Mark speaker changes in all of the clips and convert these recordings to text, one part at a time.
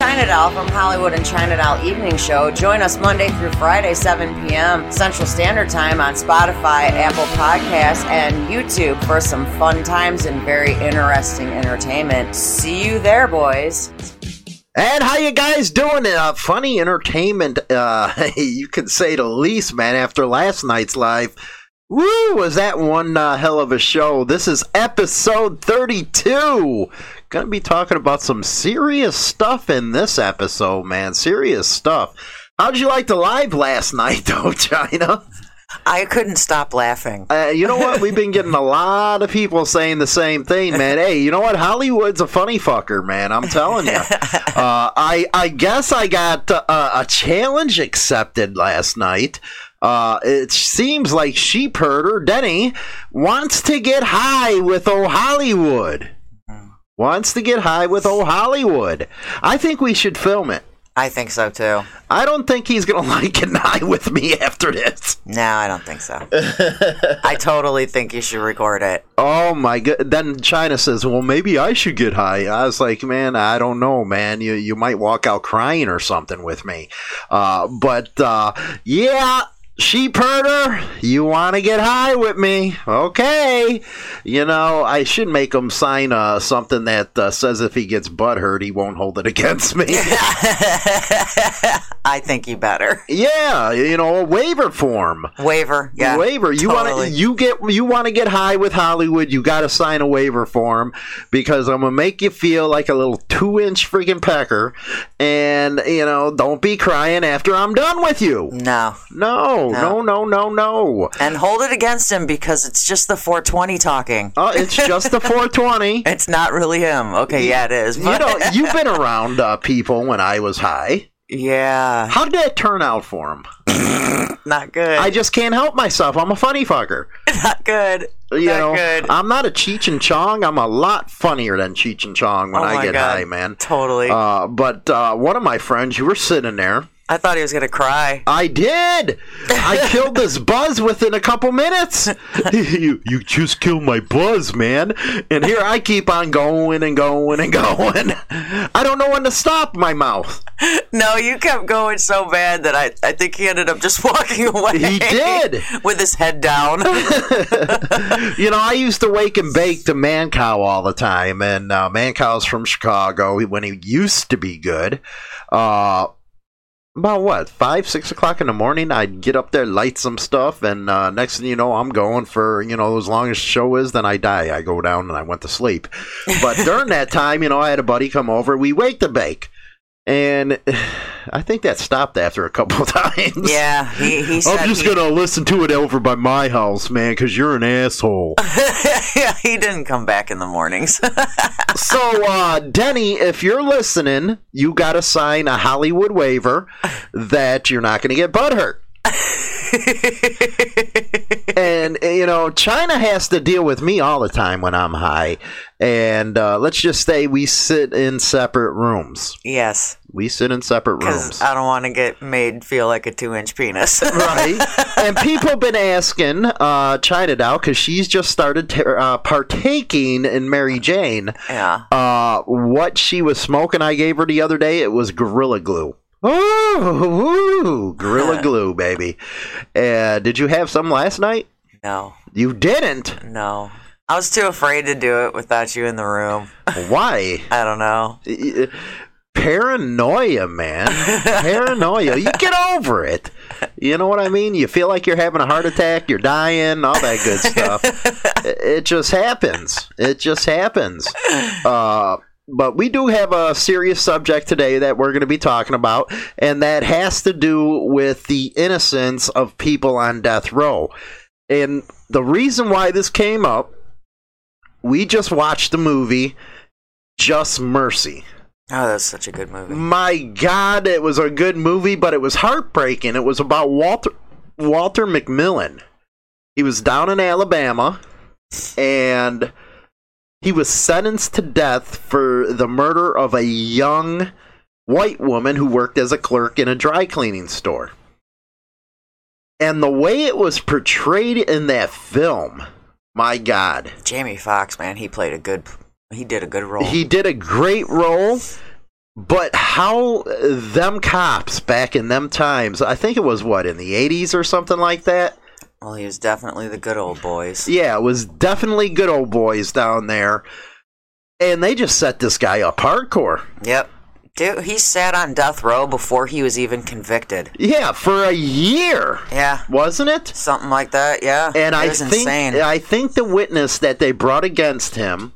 Speaker 1: China Doll from Hollywood and China Doll Evening Show. Join us Monday through Friday, 7 p.m. Central Standard Time on Spotify, Apple Podcasts, and YouTube for some fun times and very interesting entertainment. See you there, boys.
Speaker 2: And how you guys doing? Uh, funny entertainment, uh, you can say the least, man. After last night's live, woo, was that one uh, hell of a show? This is episode thirty-two. Gonna be talking about some serious stuff in this episode, man. Serious stuff. How'd you like the live last night, though, China?
Speaker 3: I couldn't stop laughing.
Speaker 2: Uh, you know what? We've been getting a lot of people saying the same thing, man. Hey, you know what? Hollywood's a funny fucker, man. I'm telling you. Uh, I I guess I got uh, a challenge accepted last night. Uh, it seems like sheep herder Denny wants to get high with Oh Hollywood. Wants to get high with old Hollywood. I think we should film it.
Speaker 3: I think so too.
Speaker 2: I don't think he's gonna like getting high with me after this.
Speaker 3: No, I don't think so. I totally think you should record it.
Speaker 2: Oh my god! Then China says, "Well, maybe I should get high." I was like, "Man, I don't know, man. You you might walk out crying or something with me." Uh, but uh, yeah, sheep herder, you want to get high with me? Okay. You know, I should make him sign uh, something that uh, says if he gets butt hurt, he won't hold it against me.
Speaker 3: I think you better.
Speaker 2: yeah, you know, a waiver form.
Speaker 3: Waiver. Yeah.
Speaker 2: waiver. You want to you get you want to get high with Hollywood. You got to sign a waiver form because I'm gonna make you feel like a little two inch freaking pecker, and you know don't be crying after I'm done with you.
Speaker 3: No.
Speaker 2: No, no, no, no, no. no.
Speaker 3: And hold it against him because it's just the 420 talking.
Speaker 2: Oh, it's just the 420.
Speaker 3: It's not really him. Okay, yeah, it is.
Speaker 2: you know, you've been around uh, people when I was high.
Speaker 3: yeah,
Speaker 2: How did that turn out for him?
Speaker 3: not good.
Speaker 2: I just can't help myself. I'm a funny fucker.
Speaker 3: not good.
Speaker 2: You
Speaker 3: not
Speaker 2: know,
Speaker 3: good.
Speaker 2: I'm not a Cheech and Chong. I'm a lot funnier than Cheech and Chong when
Speaker 3: Oh
Speaker 2: I get
Speaker 3: God.
Speaker 2: high, man.
Speaker 3: Totally.
Speaker 2: Uh, but uh, one of my friends, you were sitting there.
Speaker 3: I thought he was gonna cry.
Speaker 2: I did. I killed this buzz within a couple minutes. you, you just killed my buzz, man. And here I keep on going and going and going. I don't know when to stop my mouth.
Speaker 3: No, you kept going so bad that I, I think he ended up just walking away.
Speaker 2: He did.
Speaker 3: with his head down.
Speaker 2: You know, I used to wake and bake to Mancow all the time, and uh, Mancow's from Chicago when he used to be good. Uh, about what five, six o'clock in the morning, I'd get up there, light some stuff, and uh, next thing you know, I'm going for you know as long as the show is, then I die. I go down and I went to sleep. But during that time, you know, I had a buddy come over. We wake the bake. And I think that stopped after a couple of times.
Speaker 3: yeah, he, he said
Speaker 2: I'm just
Speaker 3: he,
Speaker 2: gonna listen to it over by my house, man, because you're an asshole.
Speaker 3: yeah, he didn't come back in the mornings.
Speaker 2: so, uh, Denny, if you're listening, you got to sign a Hollywood waiver that you're not going to get butthurt. and you know, China has to deal with me all the time when I'm high. And uh, let's just say we sit in separate rooms.
Speaker 3: yes,
Speaker 2: We sit in separate rooms.
Speaker 3: I don't want to get made feel like a two-inch penis.
Speaker 2: right? and people have been asking uh, China Doll because she's just started t- uh, partaking in Mary Jane.
Speaker 3: yeah.
Speaker 2: Uh, what she was smoking, I gave her the other day. It was Gorilla Glue. Ooh, ooh, Gorilla Glue, baby. Uh, did you have some last night?
Speaker 3: No,
Speaker 2: You didn't.
Speaker 3: no. I was too afraid to do it without you in the room.
Speaker 2: Why?
Speaker 3: I don't know.
Speaker 2: Paranoia, man. Paranoia. You get over it. You know what I mean? You feel like you're having a heart attack, you're dying, all that good stuff. It- just happens. It just happens. Uh, but we do have a serious subject today that we're going to be talking about, and that has to do with the innocence of people on death row. And the reason why this came up, we just watched the movie Just Mercy.
Speaker 3: Oh, that's such a good movie.
Speaker 2: My God, it was a good movie, but it was heartbreaking. It was about Walter Walter McMillian. He was down in Alabama, and he was sentenced to death for the murder of a young white woman who worked as a clerk in a dry cleaning store. And the way it was portrayed in that film, my God.
Speaker 3: Jamie Foxx, man, he played a good. He did a good role.
Speaker 2: He did a great role, But how them cops back in them times, I think it was what, in the 80s or something like that?
Speaker 3: Well, he was definitely the good old boys.
Speaker 2: Yeah, it was definitely good old boys down there. And they just set this guy up hardcore.
Speaker 3: Yep. Dude, he sat on death row before he was even convicted.
Speaker 2: Yeah, for a year,
Speaker 3: Yeah.
Speaker 2: wasn't it?
Speaker 3: Something like that, yeah.
Speaker 2: And
Speaker 3: it
Speaker 2: I
Speaker 3: was
Speaker 2: think
Speaker 3: insane.
Speaker 2: I think the witness that they brought against him,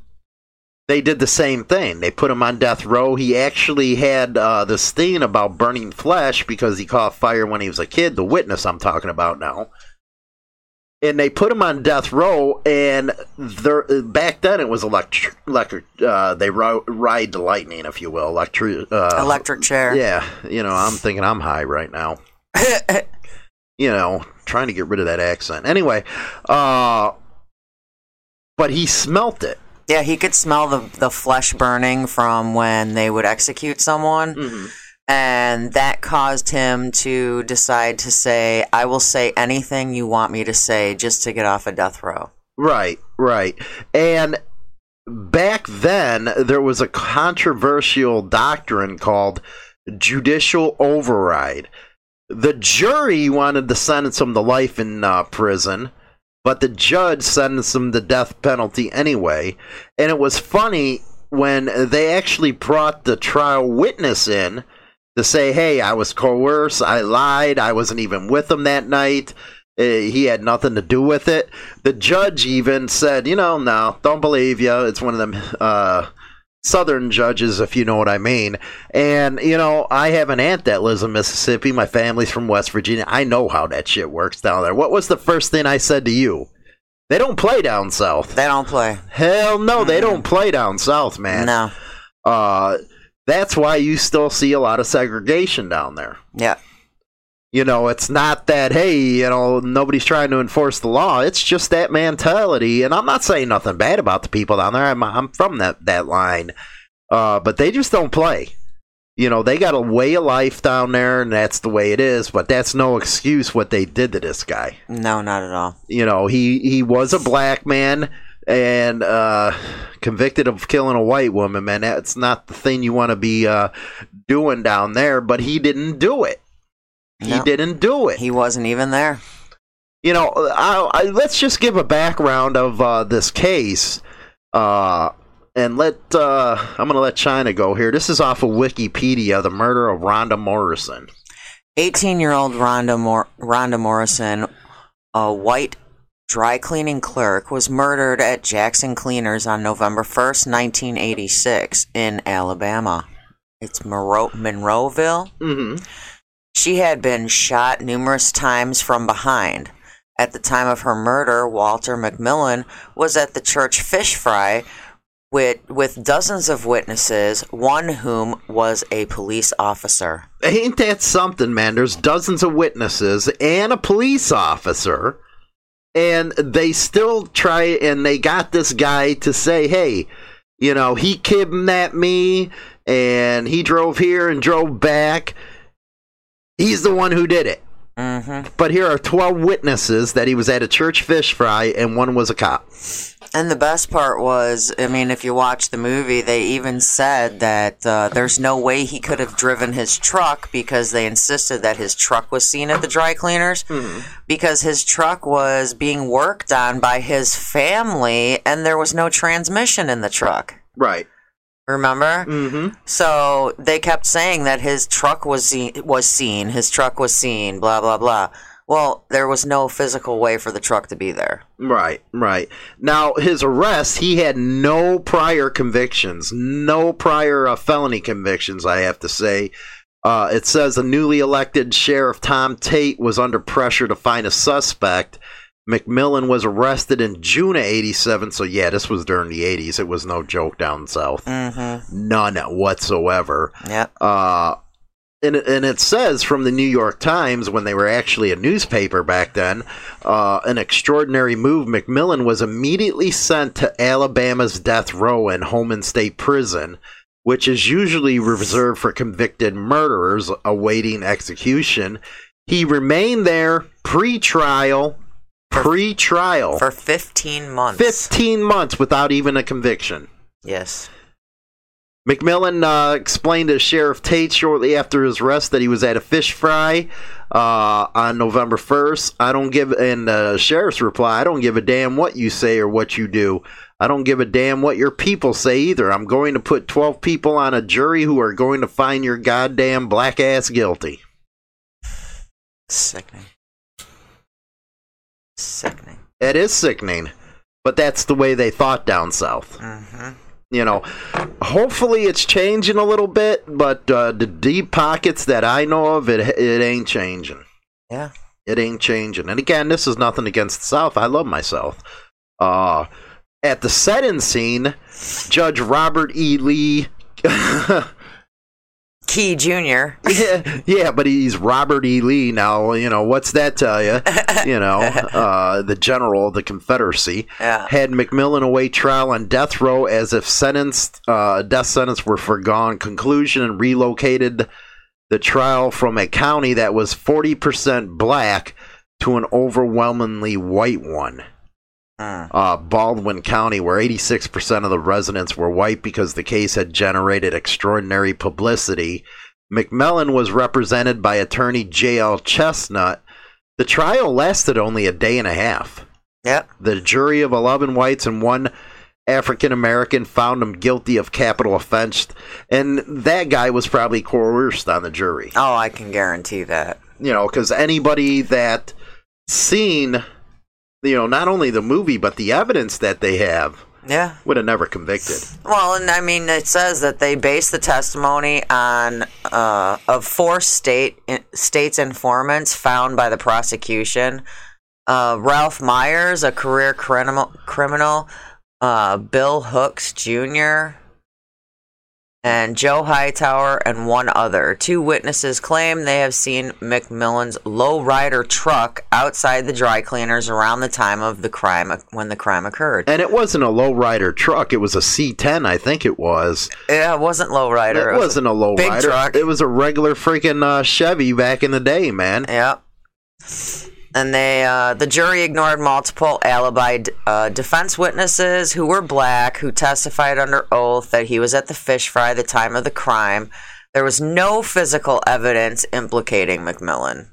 Speaker 2: they did the same thing. They put him on death row. He actually had uh, this thing about burning flesh because he caught fire when he was a kid. The witness I'm talking about now. And they put him on death row, and there, back then it was electric. electric uh, they ro- ride the lightning, if you will. Electric. Uh,
Speaker 3: Electric chair.
Speaker 2: yeah, you know, I'm thinking I'm high right now. you know, trying to get rid of that accent. Anyway, uh, but he smelt it.
Speaker 3: Yeah, he could smell the the flesh burning from when they would execute someone,
Speaker 2: Mm-hmm.
Speaker 3: and that caused him to decide to say, "I will say anything you want me to say just to get off of death row."
Speaker 2: Right, right. And back then, there was a controversial doctrine called judicial override. The jury wanted to sentence him to life in uh, prison, but the judge sentenced him to death penalty anyway. And it was funny when they actually brought the trial witness in to say, hey, I was coerced, I lied, I wasn't even with him that night. Uh, he had nothing to do with it. The judge even said, you know, no, don't believe you. It's one of them uh, southern judges, if you know what I mean. And, you know, I have an aunt that lives in Mississippi. My family's from West Virginia. I know how that shit works down there. What was the first thing I said to you? They don't play down south.
Speaker 3: They don't play.
Speaker 2: Hell no, they don't play down south, man.
Speaker 3: No.
Speaker 2: Uh, that's why you still see a lot of segregation down there.
Speaker 3: Yeah.
Speaker 2: You know, it's not that, hey, you know, nobody's trying to enforce the law. It's just that mentality. And I'm not saying nothing bad about the people down there. I'm, I'm from that, that line. Uh, but they just don't play. You know, they got a way of life down there, and that's the way it is. But that's no excuse what they did to this guy.
Speaker 3: No, not at all.
Speaker 2: You know, he, he was a black man and uh, convicted of killing a white woman, man. That's not the thing you want to be uh, doing down there, but he didn't do it. He
Speaker 3: No.
Speaker 2: didn't do it.
Speaker 3: He wasn't even there.
Speaker 2: you know, I, I, let's just give a background of uh, this case, uh, and let uh, I'm going to let China go here. This is off of Wikipedia, the murder of Rhonda Morrison.
Speaker 3: 18 year old Rhonda, Mor- Rhonda Morrison, a white dry cleaning clerk, was murdered at Jackson Cleaners on November 1st, 1986, in Alabama. It's Monroe- Monroeville.
Speaker 2: Mm-hmm.
Speaker 3: She had been shot numerous times from behind. At the time of her murder, Walter McMillian was at the church fish fry with, with dozens of witnesses, one whom was a police officer.
Speaker 2: Ain't that something, man? There's dozens of witnesses and a police officer, and they still try and they got this guy to say, hey, you know, he kidnapped me and he drove here and drove back. He's the one who did it.
Speaker 3: hmm
Speaker 2: But here are 12 witnesses that he was at a church fish fry and one was a cop.
Speaker 3: And the best part was, I mean, if you watch the movie, they even said that uh, there's no way he could have driven his truck because they insisted that his truck was seen at the dry cleaners because his truck was being worked on by his family and there was no transmission in the truck.
Speaker 2: Right.
Speaker 3: Remember?
Speaker 2: Mm-hmm.
Speaker 3: So they kept saying that his truck was seen, was seen, his truck was seen, blah blah blah. Well, there was no physical way for the truck to be there.
Speaker 2: Right, right. Now, his arrest, he had no prior convictions, no prior uh, felony convictions, I have to say. Uh, it says the newly elected Sheriff Tom Tate was under pressure to find a suspect. McMillian was arrested in June of 87, so yeah, this was during the 80s. It was no joke down south.
Speaker 3: Mm-hmm.
Speaker 2: None whatsoever.
Speaker 3: Yep.
Speaker 2: Uh, and, it- and it says from the New York Times when they were actually a newspaper back then, uh, an extraordinary move. McMillian was immediately sent to Alabama's death row in Holman State Prison, which is usually reserved for convicted murderers awaiting execution. He remained there pre-trial, pre-trial,
Speaker 3: For 15 months.
Speaker 2: 15 months without even a conviction.
Speaker 3: Yes.
Speaker 2: McMillian uh, explained to Sheriff Tate shortly after his arrest that he was at a fish fry uh, on November 1st. I don't give, and the sheriff's reply, I don't give a damn what you say or what you do. I don't give a damn what your people say either. I'm going to put 12 people on a jury who are going to find your goddamn black ass guilty.
Speaker 3: Sickening. Sickening.
Speaker 2: It is sickening, but that's the way they thought down south.
Speaker 3: Mm-hmm.
Speaker 2: you know, hopefully it's changing a little bit, but uh, the deep pockets that I know of, it it ain't changing.
Speaker 3: Yeah.
Speaker 2: It ain't changing. And again, this is nothing against the South. I love my South. Uh, at the set-in scene, Judge Robert E. Lee.
Speaker 3: Key Jr.
Speaker 2: yeah, yeah, but he's Robert E. Lee now. You know what's that tell you? You know, uh, the general of the Confederacy
Speaker 3: Yeah.
Speaker 2: had McMillian await trial on death row as if sentenced uh, death sentence were foregone conclusion and relocated the trial from a county that was forty percent black to an overwhelmingly white one.
Speaker 3: Mm.
Speaker 2: Uh, Baldwin County, where 86% of the residents were white because the case had generated extraordinary publicity. McMillian was represented by attorney J.L. Chestnut. The trial lasted only a day and a half.
Speaker 3: Yep.
Speaker 2: The jury of 11 whites and one African American found him guilty of capital offense, and that guy was probably coerced on the jury.
Speaker 3: Oh, I can guarantee that.
Speaker 2: You know, because anybody that seen, you know, not only the movie but the evidence that they have
Speaker 3: Yeah.
Speaker 2: would have never convicted.
Speaker 3: Well, and I mean, it says that they base the testimony on uh, of four state states informants found by the prosecution. Uh, Ralph Myers, a career criminal, criminal. Uh, Bill Hooks Jr. and Joe Hightower and one other. Two witnesses claim they have seen McMillian's lowrider truck outside the dry cleaners around the time of the crime when the crime occurred.
Speaker 2: And it wasn't a lowrider truck; it was a C10, I think it was.
Speaker 3: Yeah, it wasn't lowrider.
Speaker 2: It wasn't a lowrider.
Speaker 3: big truck.
Speaker 2: It was a regular freaking uh, Chevy back in the day, man.
Speaker 3: Yep. And they, uh, the jury ignored multiple alibi uh, defense witnesses who were black, who testified under oath that he was at the fish fry the time of the crime. There was no physical evidence implicating McMillian.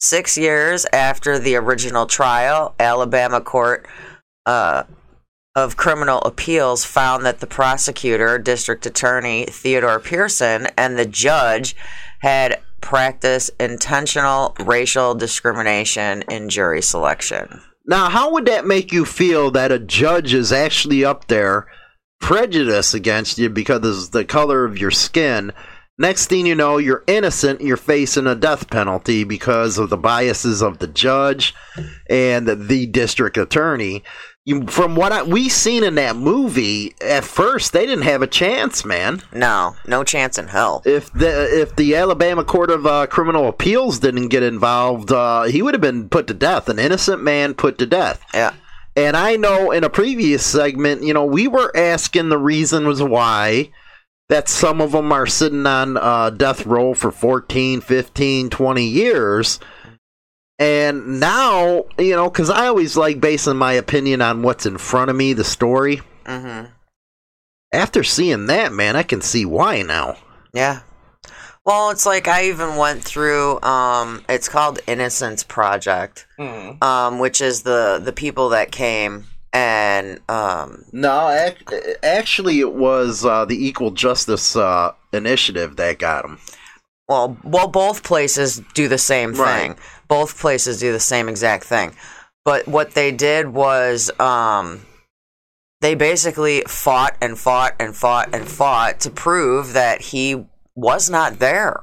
Speaker 3: Six years after the original trial, Alabama Court uh, of Criminal Appeals found that the prosecutor, District Attorney Theodore Pearson, and the judge had practiced intentional racial discrimination in jury selection.
Speaker 2: Now, how would that make you feel that a judge is actually up there prejudiced against you because of the color of your skin? Next thing you know, you're innocent you're facing a death penalty because of the biases of the judge and the district attorney. You, from what I, we seen in that movie, at first they didn't have a chance, man.
Speaker 3: No, no chance in hell.
Speaker 2: If the if the Alabama Court of uh, Criminal Appeals didn't get involved, uh, he would have been put to death. An innocent man put to death.
Speaker 3: Yeah.
Speaker 2: And I know in a previous segment, you know, we were asking the reason was why that some of them are sitting on uh, death row for 14, 15, 20 years. And now, you know, because I always like basing my opinion on what's in front of me, the story.
Speaker 3: Mm-hmm.
Speaker 2: After seeing that, man, I can see why now.
Speaker 3: Yeah. Well, it's like I even went through. Um, it's called Innocence Project, um, which is the the people that came and um,
Speaker 2: No, ac- actually, it was uh, the Equal Justice uh, Initiative that got him.
Speaker 3: Well, well, both places do the same thing.
Speaker 2: Right.
Speaker 3: Both places do the same exact thing. But what they did was um, they basically fought and fought and fought and fought to prove that he was not there.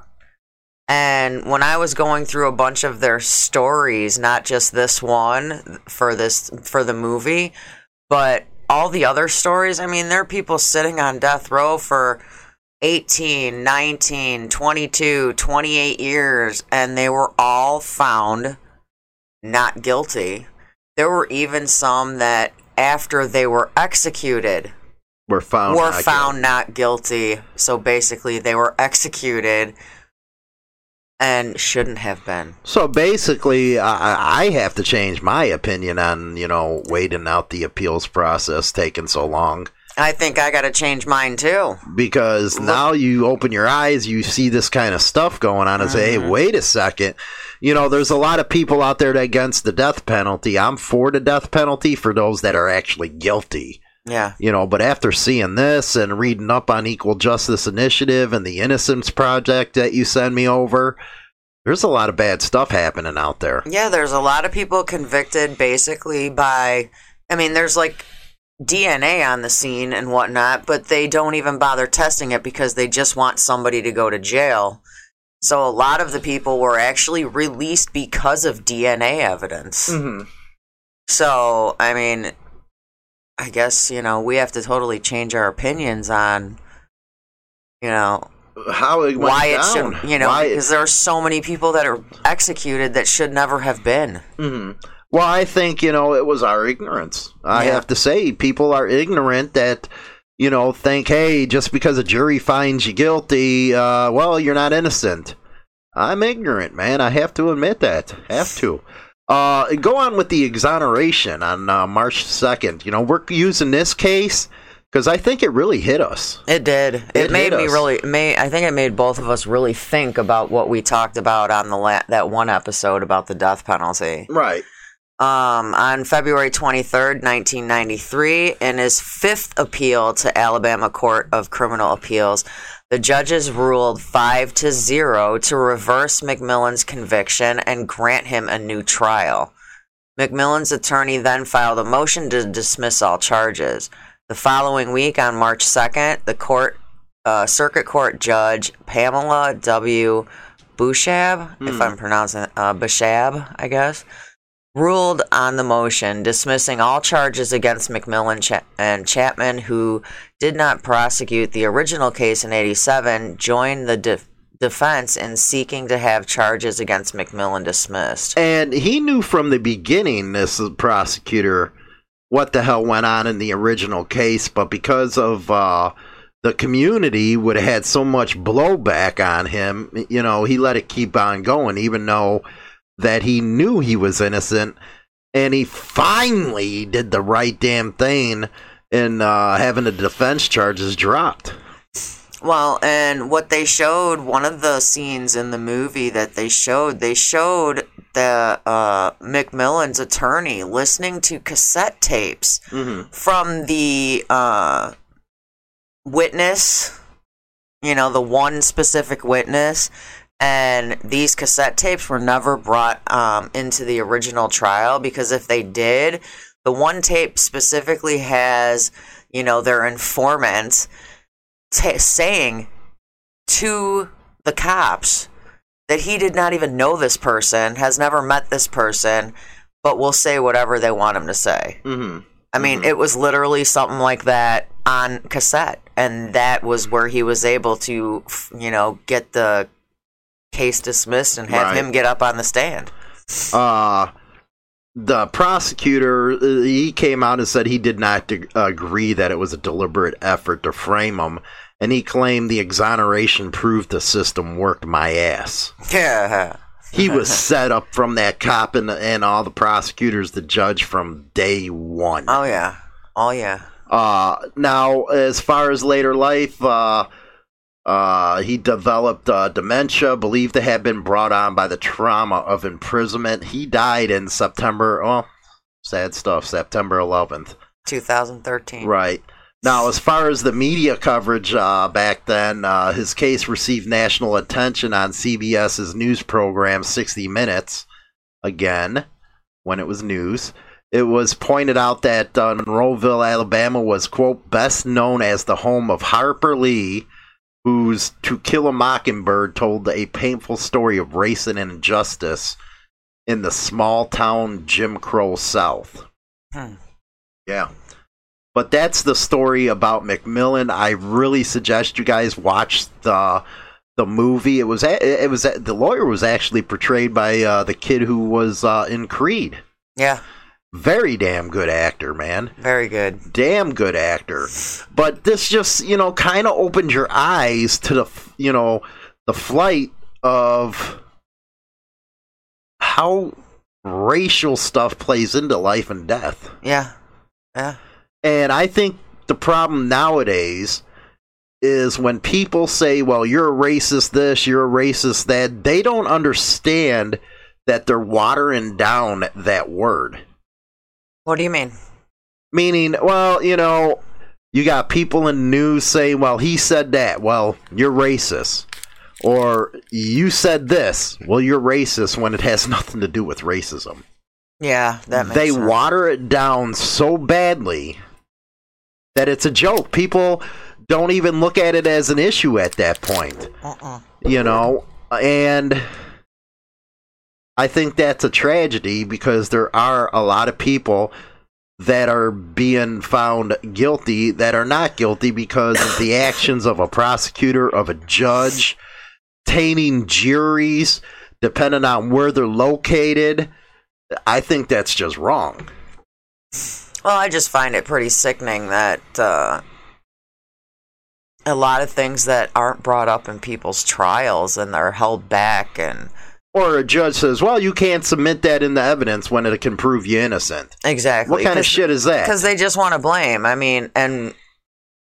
Speaker 3: And when I was going through a bunch of their stories, not just this one for this for the movie, but all the other stories, I mean, there are people sitting on death row for 18, 19, 22, 28 years, and they were all found not guilty. There were even some that, after they were executed,
Speaker 2: Were found.
Speaker 3: were
Speaker 2: not
Speaker 3: found
Speaker 2: guilty.
Speaker 3: not guilty. So basically, they were executed and shouldn't have been.
Speaker 2: So basically, I, I have to change my opinion on you know waiting out the appeals process taking so long.
Speaker 3: I think I got to change mine too.
Speaker 2: because now you open your eyes, you see this kind of stuff going on, and say,
Speaker 3: Mm-hmm.
Speaker 2: "Hey, wait a second. You know, there's a lot of people out there that against the death penalty. I'm for the death penalty for those that are actually guilty.
Speaker 3: Yeah.
Speaker 2: You know, but after seeing this and reading up on Equal Justice Initiative and the Innocence Project that you send me over, there's a lot of bad stuff happening out there.
Speaker 3: Yeah, there's a lot of people convicted basically by, I mean, there's like DNA on the scene and whatnot, but they don't even bother testing it because they just want somebody to go to jail. So a lot of the people were actually released because of DNA evidence.
Speaker 2: Mm-hmm.
Speaker 3: So, I mean, I guess, you know, we have to totally change our opinions on, you know,
Speaker 2: How it
Speaker 3: why it
Speaker 2: down.
Speaker 3: should, you know,
Speaker 2: Why it-
Speaker 3: because there are so many people that are executed that should never have been.
Speaker 2: Mhm. Well, I think you know it was our ignorance. I
Speaker 3: Yeah.
Speaker 2: have to say, people are ignorant that you know think, hey, just because a jury finds you guilty, uh, well, you're not innocent. I'm ignorant, man. I have to admit that. Have to. Uh, go on with the exoneration on uh, March second. You know, we're using this case because I think it really hit us.
Speaker 3: It did. It,
Speaker 2: It
Speaker 3: made me
Speaker 2: us.
Speaker 3: really. May I think it made both of us really think about what we talked about on the la- that one episode about the death penalty.
Speaker 2: Right.
Speaker 3: Um, on February twenty third, nineteen ninety three, in his fifth appeal to Alabama Court of Criminal Appeals, the judges ruled five to zero to reverse McMillian's conviction and grant him a new trial. McMillian's attorney then filed a motion to dismiss all charges. The following week, on March 2nd, the court, uh, circuit court judge Pamela W. Bouchab, if I'm pronouncing uh, Bouchab, I guess, ruled on the motion dismissing all charges against McMillian and Chapman, who did not prosecute the original case in 87, joined the de- defense in seeking to have charges against McMillian dismissed.
Speaker 2: And he knew from the beginning, this prosecutor, what the hell went on in the original case, but because of uh, the community would have had so much blowback on him, you know, he let it keep on going, even though that he knew he was innocent. And he finally did the right damn thing in uh, having the defense charges dropped.
Speaker 3: Well, and what they showed, one of the scenes in the movie that they showed, they showed the uh, McMillian's attorney listening to cassette tapes from the uh, witness, you know, the one specific witness. And these cassette tapes were never brought um, into the original trial because if they did, the one tape specifically has, you know, their informant ta saying to the cops that he did not even know this person, has never met this person, but will say whatever they want him to say.
Speaker 2: Mm-hmm.
Speaker 3: I mean, it was literally something like that on cassette, and that was where he was able to, you know, get the case dismissed and have
Speaker 2: Right.
Speaker 3: him get up on the stand.
Speaker 2: uh the prosecutor uh, he came out and said he did not de- agree that it was a deliberate effort to frame him and he claimed the exoneration proved the system worked my ass
Speaker 3: Yeah.
Speaker 2: he was set up from that cop and, and all the prosecutors the judge from day one
Speaker 3: Oh yeah. Oh yeah.
Speaker 2: uh, now, as far as later life, uh, uh, he developed uh, dementia, believed to have been brought on by the trauma of imprisonment. He died in September. Oh, sad stuff. September 11th.
Speaker 3: 2013.
Speaker 2: Right. Now, as far as the media coverage uh, back then, uh, his case received national attention on CBS's news program 60 Minutes. Again, when it was news. It was pointed out that uh, Monroeville, Alabama was, quote, best known as the home of Harper Lee, whose To Kill a Mockingbird told a painful story of race and injustice in the small town Jim Crow South.
Speaker 3: Hmm.
Speaker 2: Yeah. But that's the story about McMillian. I really suggest you guys watch the the movie. It was it was the lawyer was actually portrayed by uh, the kid who was uh, in Creed.
Speaker 3: Yeah.
Speaker 2: Very damn good actor, man.
Speaker 3: Very good.
Speaker 2: Damn good actor. But this just you know kind of opened your eyes to the you know the flight of how racial stuff plays into life and death.
Speaker 3: Yeah. Yeah.
Speaker 2: And I think the problem nowadays is when people say, well, you're a racist this, you're a racist that, they don't understand that they're watering down that word.
Speaker 3: What do you mean?
Speaker 2: Meaning, well, you know, you got people in the news saying, well, he said that. Well, you're racist. Or you said this. Well, you're racist when it has nothing to do with racism.
Speaker 3: Yeah, that makes
Speaker 2: They
Speaker 3: sense.
Speaker 2: water it down so badly that it's a joke. People don't even look at it as an issue at that point.
Speaker 3: Uh-uh.
Speaker 2: You know, and I think that's a tragedy because there are a lot of people that are being found guilty that are not guilty because of the actions of a prosecutor, of a judge, tainting juries, depending on where they're located. I think that's just wrong.
Speaker 3: Well, I just find it pretty sickening that uh, a lot of things that aren't brought up in people's trials and they're held back and
Speaker 2: Or a judge says, well, you can't submit that in the evidence when it can prove you innocent.
Speaker 3: exactly
Speaker 2: What kind of shit is that?
Speaker 3: because they just want to blame. I mean, and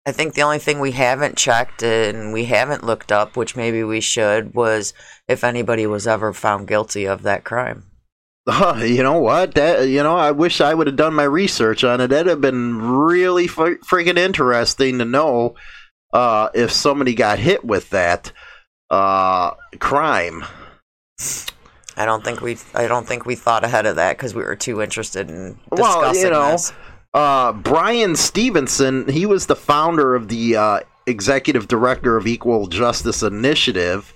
Speaker 3: I think the only thing we haven't checked and we haven't looked up, which maybe we should, was if anybody was ever found guilty of that crime.
Speaker 2: Huh, you know what? That you know, I wish I would have done my research on it. That'd have been really f- freaking interesting to know uh, if somebody got hit with that uh, crime.
Speaker 3: I don't think we I don't think we thought ahead of that because we were too interested in
Speaker 2: Well,
Speaker 3: discussing
Speaker 2: you know,
Speaker 3: this.
Speaker 2: uh, Bryan Stevenson, he was the founder of the uh, executive director of Equal Justice Initiative.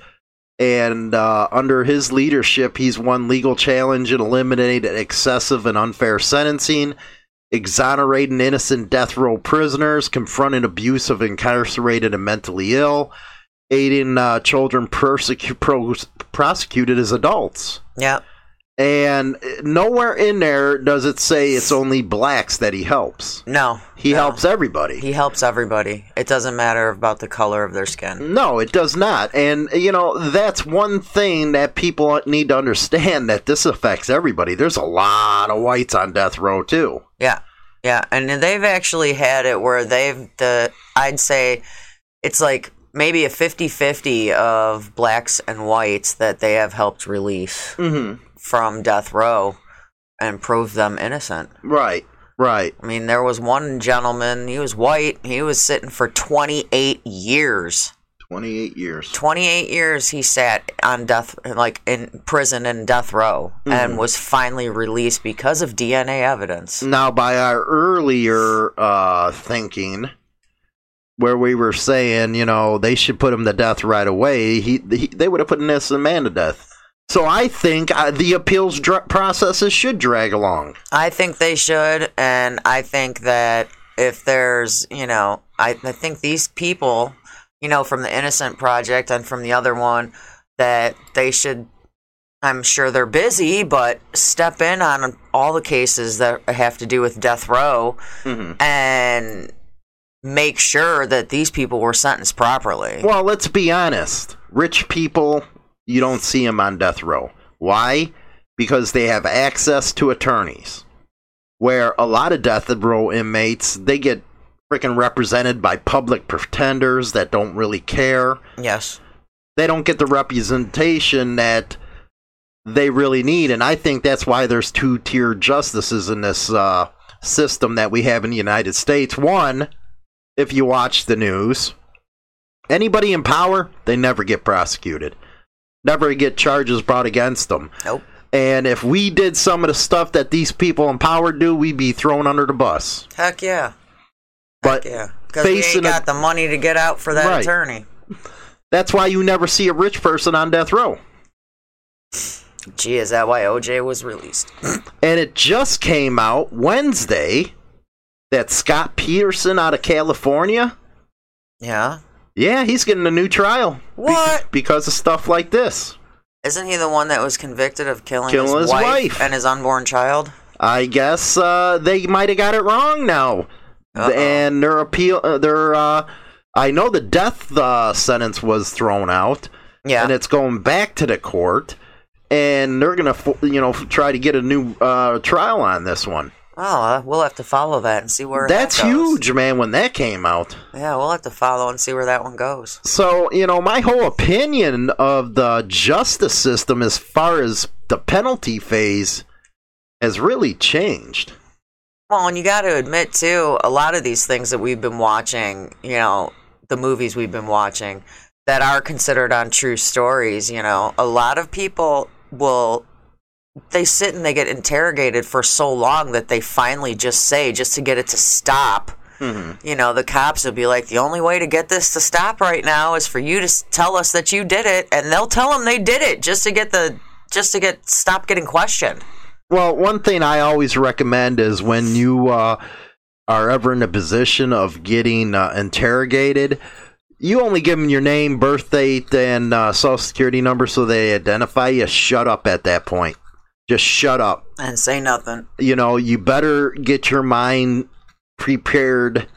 Speaker 2: And uh, under his leadership, he's won legal challenge and eliminated excessive and unfair sentencing, exonerating innocent death row prisoners, confronting abuse of incarcerated and mentally ill, aiding uh, children persecu- pros- prosecuted as adults.
Speaker 3: Yep.
Speaker 2: And nowhere in there does it say it's only blacks that he helps.
Speaker 3: No.
Speaker 2: He
Speaker 3: no.
Speaker 2: helps everybody.
Speaker 3: He helps everybody. It doesn't matter about the color of their skin.
Speaker 2: no, it does not. And, you know, that's one thing that people need to understand that this affects everybody. There's a lot of whites on death row, too.
Speaker 3: Yeah. Yeah. And they've actually had it where they've the I'd say it's like maybe a 50-50 of blacks and whites that they have helped release
Speaker 2: Mm-hmm.
Speaker 3: from death row and prove them innocent.
Speaker 2: Right, right.
Speaker 3: I mean, there was one gentleman, he was white, he was sitting for 28 years.
Speaker 2: 28 years.
Speaker 3: 28 years he sat on death like in prison in death row and was finally released because of DNA evidence.
Speaker 2: Now, by our earlier uh, thinking, where we were saying, you know, they should put him to death right away, he, he they would have put an innocent man to death. So I think uh, the appeals dr- processes should drag along.
Speaker 3: I think they should and I think that if there's, you know, I, I think these people, you know, from the Innocent Project and from the other one that they should I'm sure they're busy, but step in on all the cases that have to do with death row and make sure that these people were sentenced properly.
Speaker 2: Well, let's be honest. Rich people, you don't see them on death row. Why? Because they have access to attorneys. Where a lot of death row inmates, they get freaking represented by public pretenders that don't really care.
Speaker 3: yes.
Speaker 2: They don't get the representation that they really need. And I think that's why there's two tier justices in this uh, system that we have in the United States. One, if you watch the news, anybody in power, they never get prosecuted, never get charges brought against them.
Speaker 3: Nope.
Speaker 2: And if we did some of the stuff that these people in power do, we'd be thrown under the bus.
Speaker 3: Heck yeah.
Speaker 2: But
Speaker 3: Heck yeah. Because we ain't
Speaker 2: a-
Speaker 3: got the money to get out for that
Speaker 2: Right.
Speaker 3: attorney.
Speaker 2: that's why you never see a rich person on death row.
Speaker 3: Gee, is that why OJ was released?
Speaker 2: And it just came out Wednesday that Scott Peterson out of California,
Speaker 3: yeah.
Speaker 2: yeah, he's getting a new trial. be-
Speaker 3: What?
Speaker 2: because of stuff like this.
Speaker 3: Isn't he the one that was convicted of killing,
Speaker 2: Killing
Speaker 3: his,
Speaker 2: his
Speaker 3: wife,
Speaker 2: wife.
Speaker 3: and his unborn child?
Speaker 2: I guess uh, they might have got it wrong now,
Speaker 3: Uh-oh.
Speaker 2: and their appeal, uh, their uh, I know the death uh, sentence was thrown out,
Speaker 3: Yeah.
Speaker 2: and it's going back to the court, and they're gonna, you know, try to get a new uh, trial on this one.
Speaker 3: Well, uh, we'll have to follow that and see where
Speaker 2: That's
Speaker 3: that goes.
Speaker 2: huge, man, when that came out.
Speaker 3: Yeah, we'll have to follow and see where that one goes.
Speaker 2: So, you know, my whole opinion of the justice system as far as the penalty phase has really changed.
Speaker 3: Well, and you got to admit too, a lot of these things that we've been watching, you know, the movies we've been watching that are considered on true stories, you know, a lot of people will they sit and they get interrogated for so long that they finally just say just to get it to stop. You know, the cops will be like, the only way to get this to stop right now is for you to tell us that you did it, and they'll tell them they did it just to get the just to get stop getting questioned.
Speaker 2: Well, one thing I always recommend is when you uh, are ever in a position of getting uh, interrogated, you only give them your name, birth date, and uh, social security number so they identify you. Shut up at that point. Just shut up.
Speaker 3: And say nothing.
Speaker 2: You know, you better get your mind prepared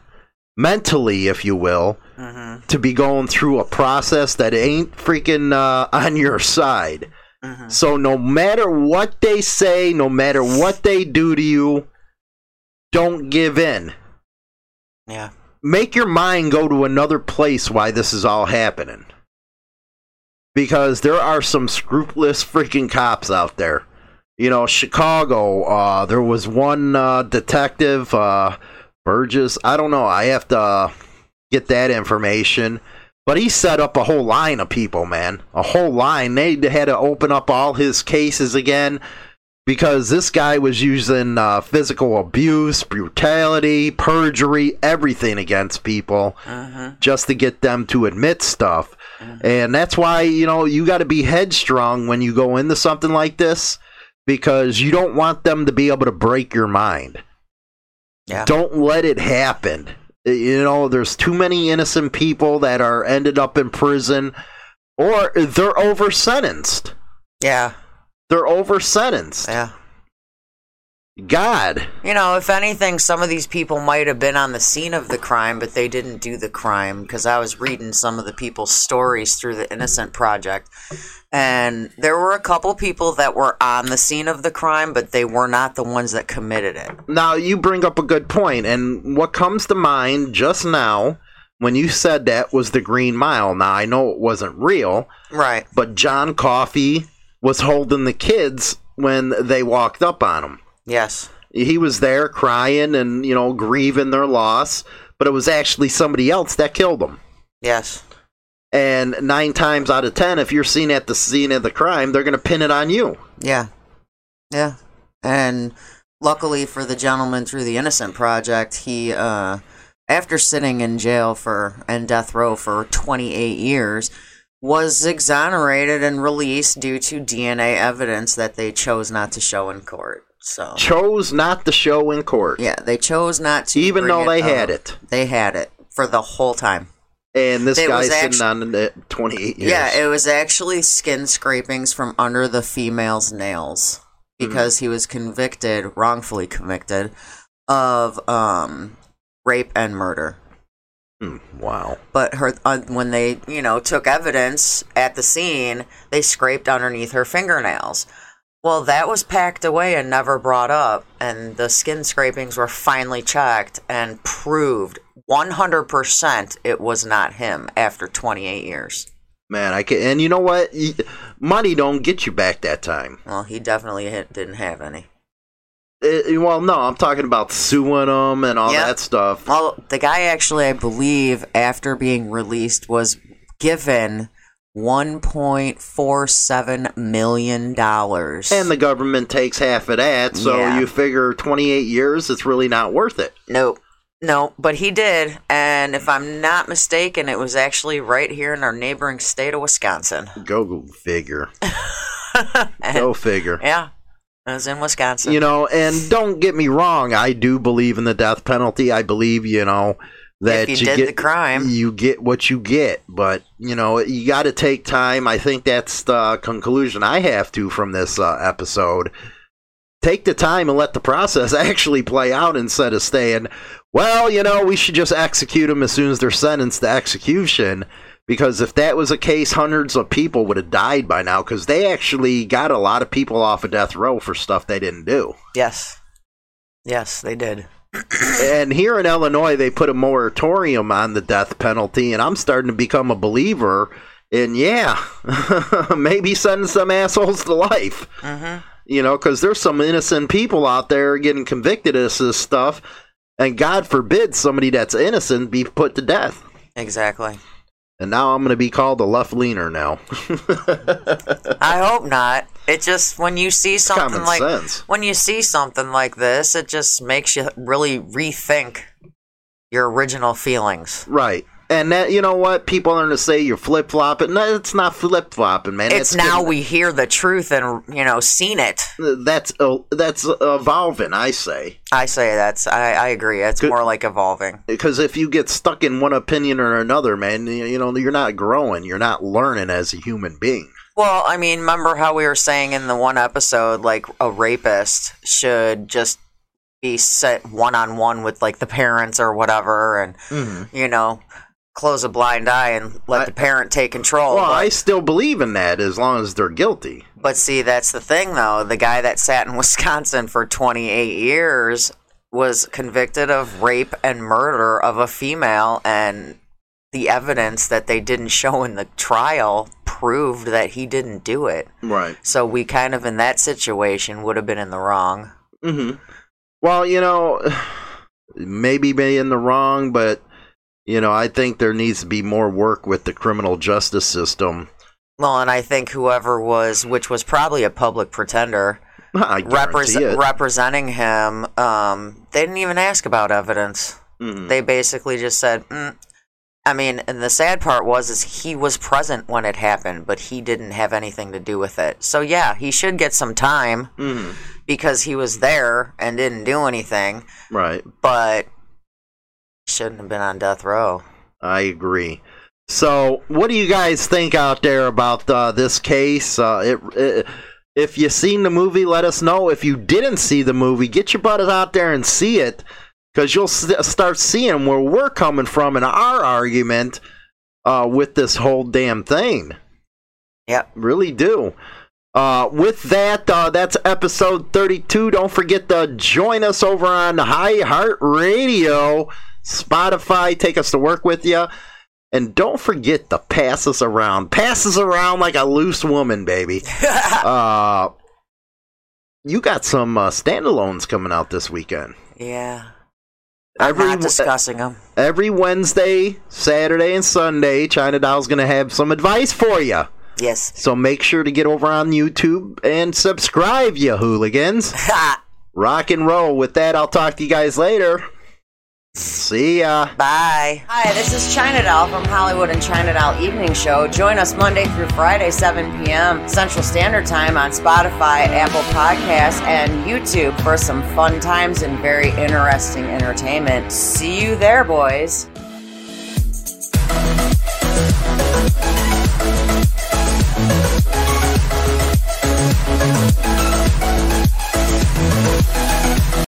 Speaker 2: mentally, if you will,
Speaker 3: Mm-hmm.
Speaker 2: to be going through a process that ain't freaking uh, on your side.
Speaker 3: Mm-hmm.
Speaker 2: So no matter what they say, no matter what they do to you, don't give in.
Speaker 3: Yeah.
Speaker 2: Make your mind go to another place why this is all happening. Because there are some scrupulous freaking cops out there. You know, Chicago, uh, there was one uh, detective, uh, Burgess. I don't know. I have to get that information. But he set up a whole line of people, man. A whole line. They had to open up all his cases again because this guy was using uh, physical abuse, brutality, perjury, everything against people
Speaker 3: Mm-hmm.
Speaker 2: just to get them to admit stuff. And that's why, you know, you got to be headstrong when you go into something like this because you don't want them to be able to break your mind.
Speaker 3: Yeah.
Speaker 2: Don't let it happen. You know, there's too many innocent people that are ended up in prison or they're over sentenced.
Speaker 3: Yeah.
Speaker 2: They're over sentenced.
Speaker 3: Yeah.
Speaker 2: God.
Speaker 3: You know, if anything, some of these people might have been on the scene of the crime, but they didn't do the crime because I was reading some of the people's stories through the Innocent Project. And there were a couple people that were on the scene of the crime, but they were not the ones that committed it.
Speaker 2: Now you bring up a good point, and what comes to mind just now when you said that was the Green Mile. Now I know it wasn't real,
Speaker 3: Right.
Speaker 2: but John Coffey was holding the kids when they walked up on him.
Speaker 3: Yes.
Speaker 2: He was there crying and you know grieving their loss, but it was actually somebody else that killed them.
Speaker 3: Yes.
Speaker 2: And nine times out of ten, if you're seen at the scene of the crime, they're going to pin it on you.
Speaker 3: Yeah. Yeah. And luckily for the gentleman through the Innocent Project, he, uh, after sitting in jail for and death row for 28 years, was exonerated and released due to DNA evidence that they chose not to show in court. So,
Speaker 2: Chose not to show in court,
Speaker 3: yeah, they chose not to.
Speaker 2: even though they had it.
Speaker 3: They had it for the whole time.
Speaker 2: And this
Speaker 3: It
Speaker 2: guy's
Speaker 3: actu-
Speaker 2: sitting on it 28 years.
Speaker 3: Yeah, it was actually skin scrapings from under the female's nails because he was convicted, wrongfully convicted, of um, rape and murder.
Speaker 2: Hmm, wow.
Speaker 3: But her, uh, when they, you know, took evidence at the scene, they scraped underneath her fingernails. Well, that was packed away and never brought up, and the skin scrapings were finally checked and proved 100% it was not him after 28 years.
Speaker 2: Man, I can and you know what? Money don't get you back that time.
Speaker 3: Well, he definitely didn't have any.
Speaker 2: Eh, well, no, I'm talking about suing them and all
Speaker 3: Yeah.
Speaker 2: that stuff.
Speaker 3: Well, the guy actually, I believe, after being released, was given $1.47 million.
Speaker 2: And the government takes half of that, so
Speaker 3: Yeah.
Speaker 2: you figure 28 years, it's really not worth it.
Speaker 3: Nope. No, but he did. And if I'm not mistaken, it was actually right here in our neighboring state of Wisconsin.
Speaker 2: Go, go figure. Go figure.
Speaker 3: Yeah, it was in Wisconsin.
Speaker 2: You know, and don't get me wrong, I do believe in the death penalty. I believe, you know, that
Speaker 3: If you did
Speaker 2: get
Speaker 3: the crime.
Speaker 2: you get what you get. But you know, you got to take time. I think that's the conclusion I have to from this uh, episode. Take the time and let the process actually play out instead of staying. Well, you know, we should just execute them as soon as they're sentenced to execution. Because if that was a case, hundreds of people would have died by now. Because they actually got a lot of people off of death row for stuff they didn't do.
Speaker 3: yes. Yes, they did.
Speaker 2: And here in Illinois, they put a moratorium on the death penalty, and I'm starting to become a believer. And yeah, maybe send some assholes to life.
Speaker 3: Mm-hmm.
Speaker 2: You know, because there's some innocent people out there getting convicted of this stuff, and God forbid somebody that's innocent be put to death.
Speaker 3: Exactly.
Speaker 2: And now I'm going to be called a left leaner now.
Speaker 3: I hope not. It just when you see something like
Speaker 2: sense.
Speaker 3: when you see something like this, it just makes you really rethink your original feelings.
Speaker 2: Right. And that you know what people are going to say you're flip flopping. No, it's not flip flopping, man.
Speaker 3: It's
Speaker 2: That's
Speaker 3: now
Speaker 2: getting-
Speaker 3: we hear the truth and you know seen it.
Speaker 2: that's uh, that's evolving. I say
Speaker 3: I say that's I, I agree. It's more like evolving.
Speaker 2: because if you get stuck in one opinion or another, man, you you know you're not growing. You're not learning as a human being.
Speaker 3: Well, I mean, remember how we were saying in the one episode, like a rapist should just be set one on one with like the parents or whatever, and
Speaker 2: Mm-hmm.
Speaker 3: you know, close a blind eye and let
Speaker 2: I-
Speaker 3: the parent take control.
Speaker 2: Well,
Speaker 3: but,
Speaker 2: I still believe in that as long as they're guilty.
Speaker 3: but see, that's the thing, though. The guy that sat in Wisconsin for 28 years was convicted of rape and murder of a female, and the evidence that they didn't show in the trial proved that he didn't do it.
Speaker 2: Right.
Speaker 3: So we kind of in that situation would have been in the wrong.
Speaker 2: hmm Well, you know, maybe be in the wrong, but you know, I think there needs to be more work with the criminal justice system.
Speaker 3: Well, and I think whoever was, which was probably a public pretender,
Speaker 2: guarantee
Speaker 3: representing him, um, they didn't even ask about evidence.
Speaker 2: Mhm.
Speaker 3: They basically just said, mm. I mean, and the sad part was is he was present when it happened, but he didn't have anything to do with it. So yeah, he should get some time
Speaker 2: Mhm.
Speaker 3: because he was there and didn't do anything,
Speaker 2: Right.
Speaker 3: but shouldn't have been on death row.
Speaker 2: I agree. So, what do you guys think out there about uh, this case? Uh, it, it, if you seen the movie, let us know. If you didn't see the movie, get your butt out there and see it, because you'll s- start seeing where we're coming from in our argument uh, with this whole damn thing.
Speaker 3: Yep.
Speaker 2: Really do. Uh, with that, uh, that's episode 32. Don't forget to join us over on iHeartRadio, Spotify. Take us to work with you. And don't forget to pass us around. Pass us around like a loose woman, baby. uh, you got some uh, standalones coming out this weekend.
Speaker 3: Yeah. I'm
Speaker 2: Every,
Speaker 3: not discussing them.
Speaker 2: every Wednesday, Saturday, and Sunday, China Doll's going to have some advice for you.
Speaker 3: Yes.
Speaker 2: So make sure to get over on YouTube and subscribe, you hooligans. Rock and roll. With that, I'll talk to you guys later. See ya.
Speaker 3: Bye.
Speaker 1: Hi, this is China Doll from Hollywood and China Doll Evening Show. Join us Monday through Friday, 7 p.m. Central Standard Time on Spotify, Apple Podcasts, and YouTube for some fun times and very interesting entertainment. See you there, boys.
Speaker 4: Thank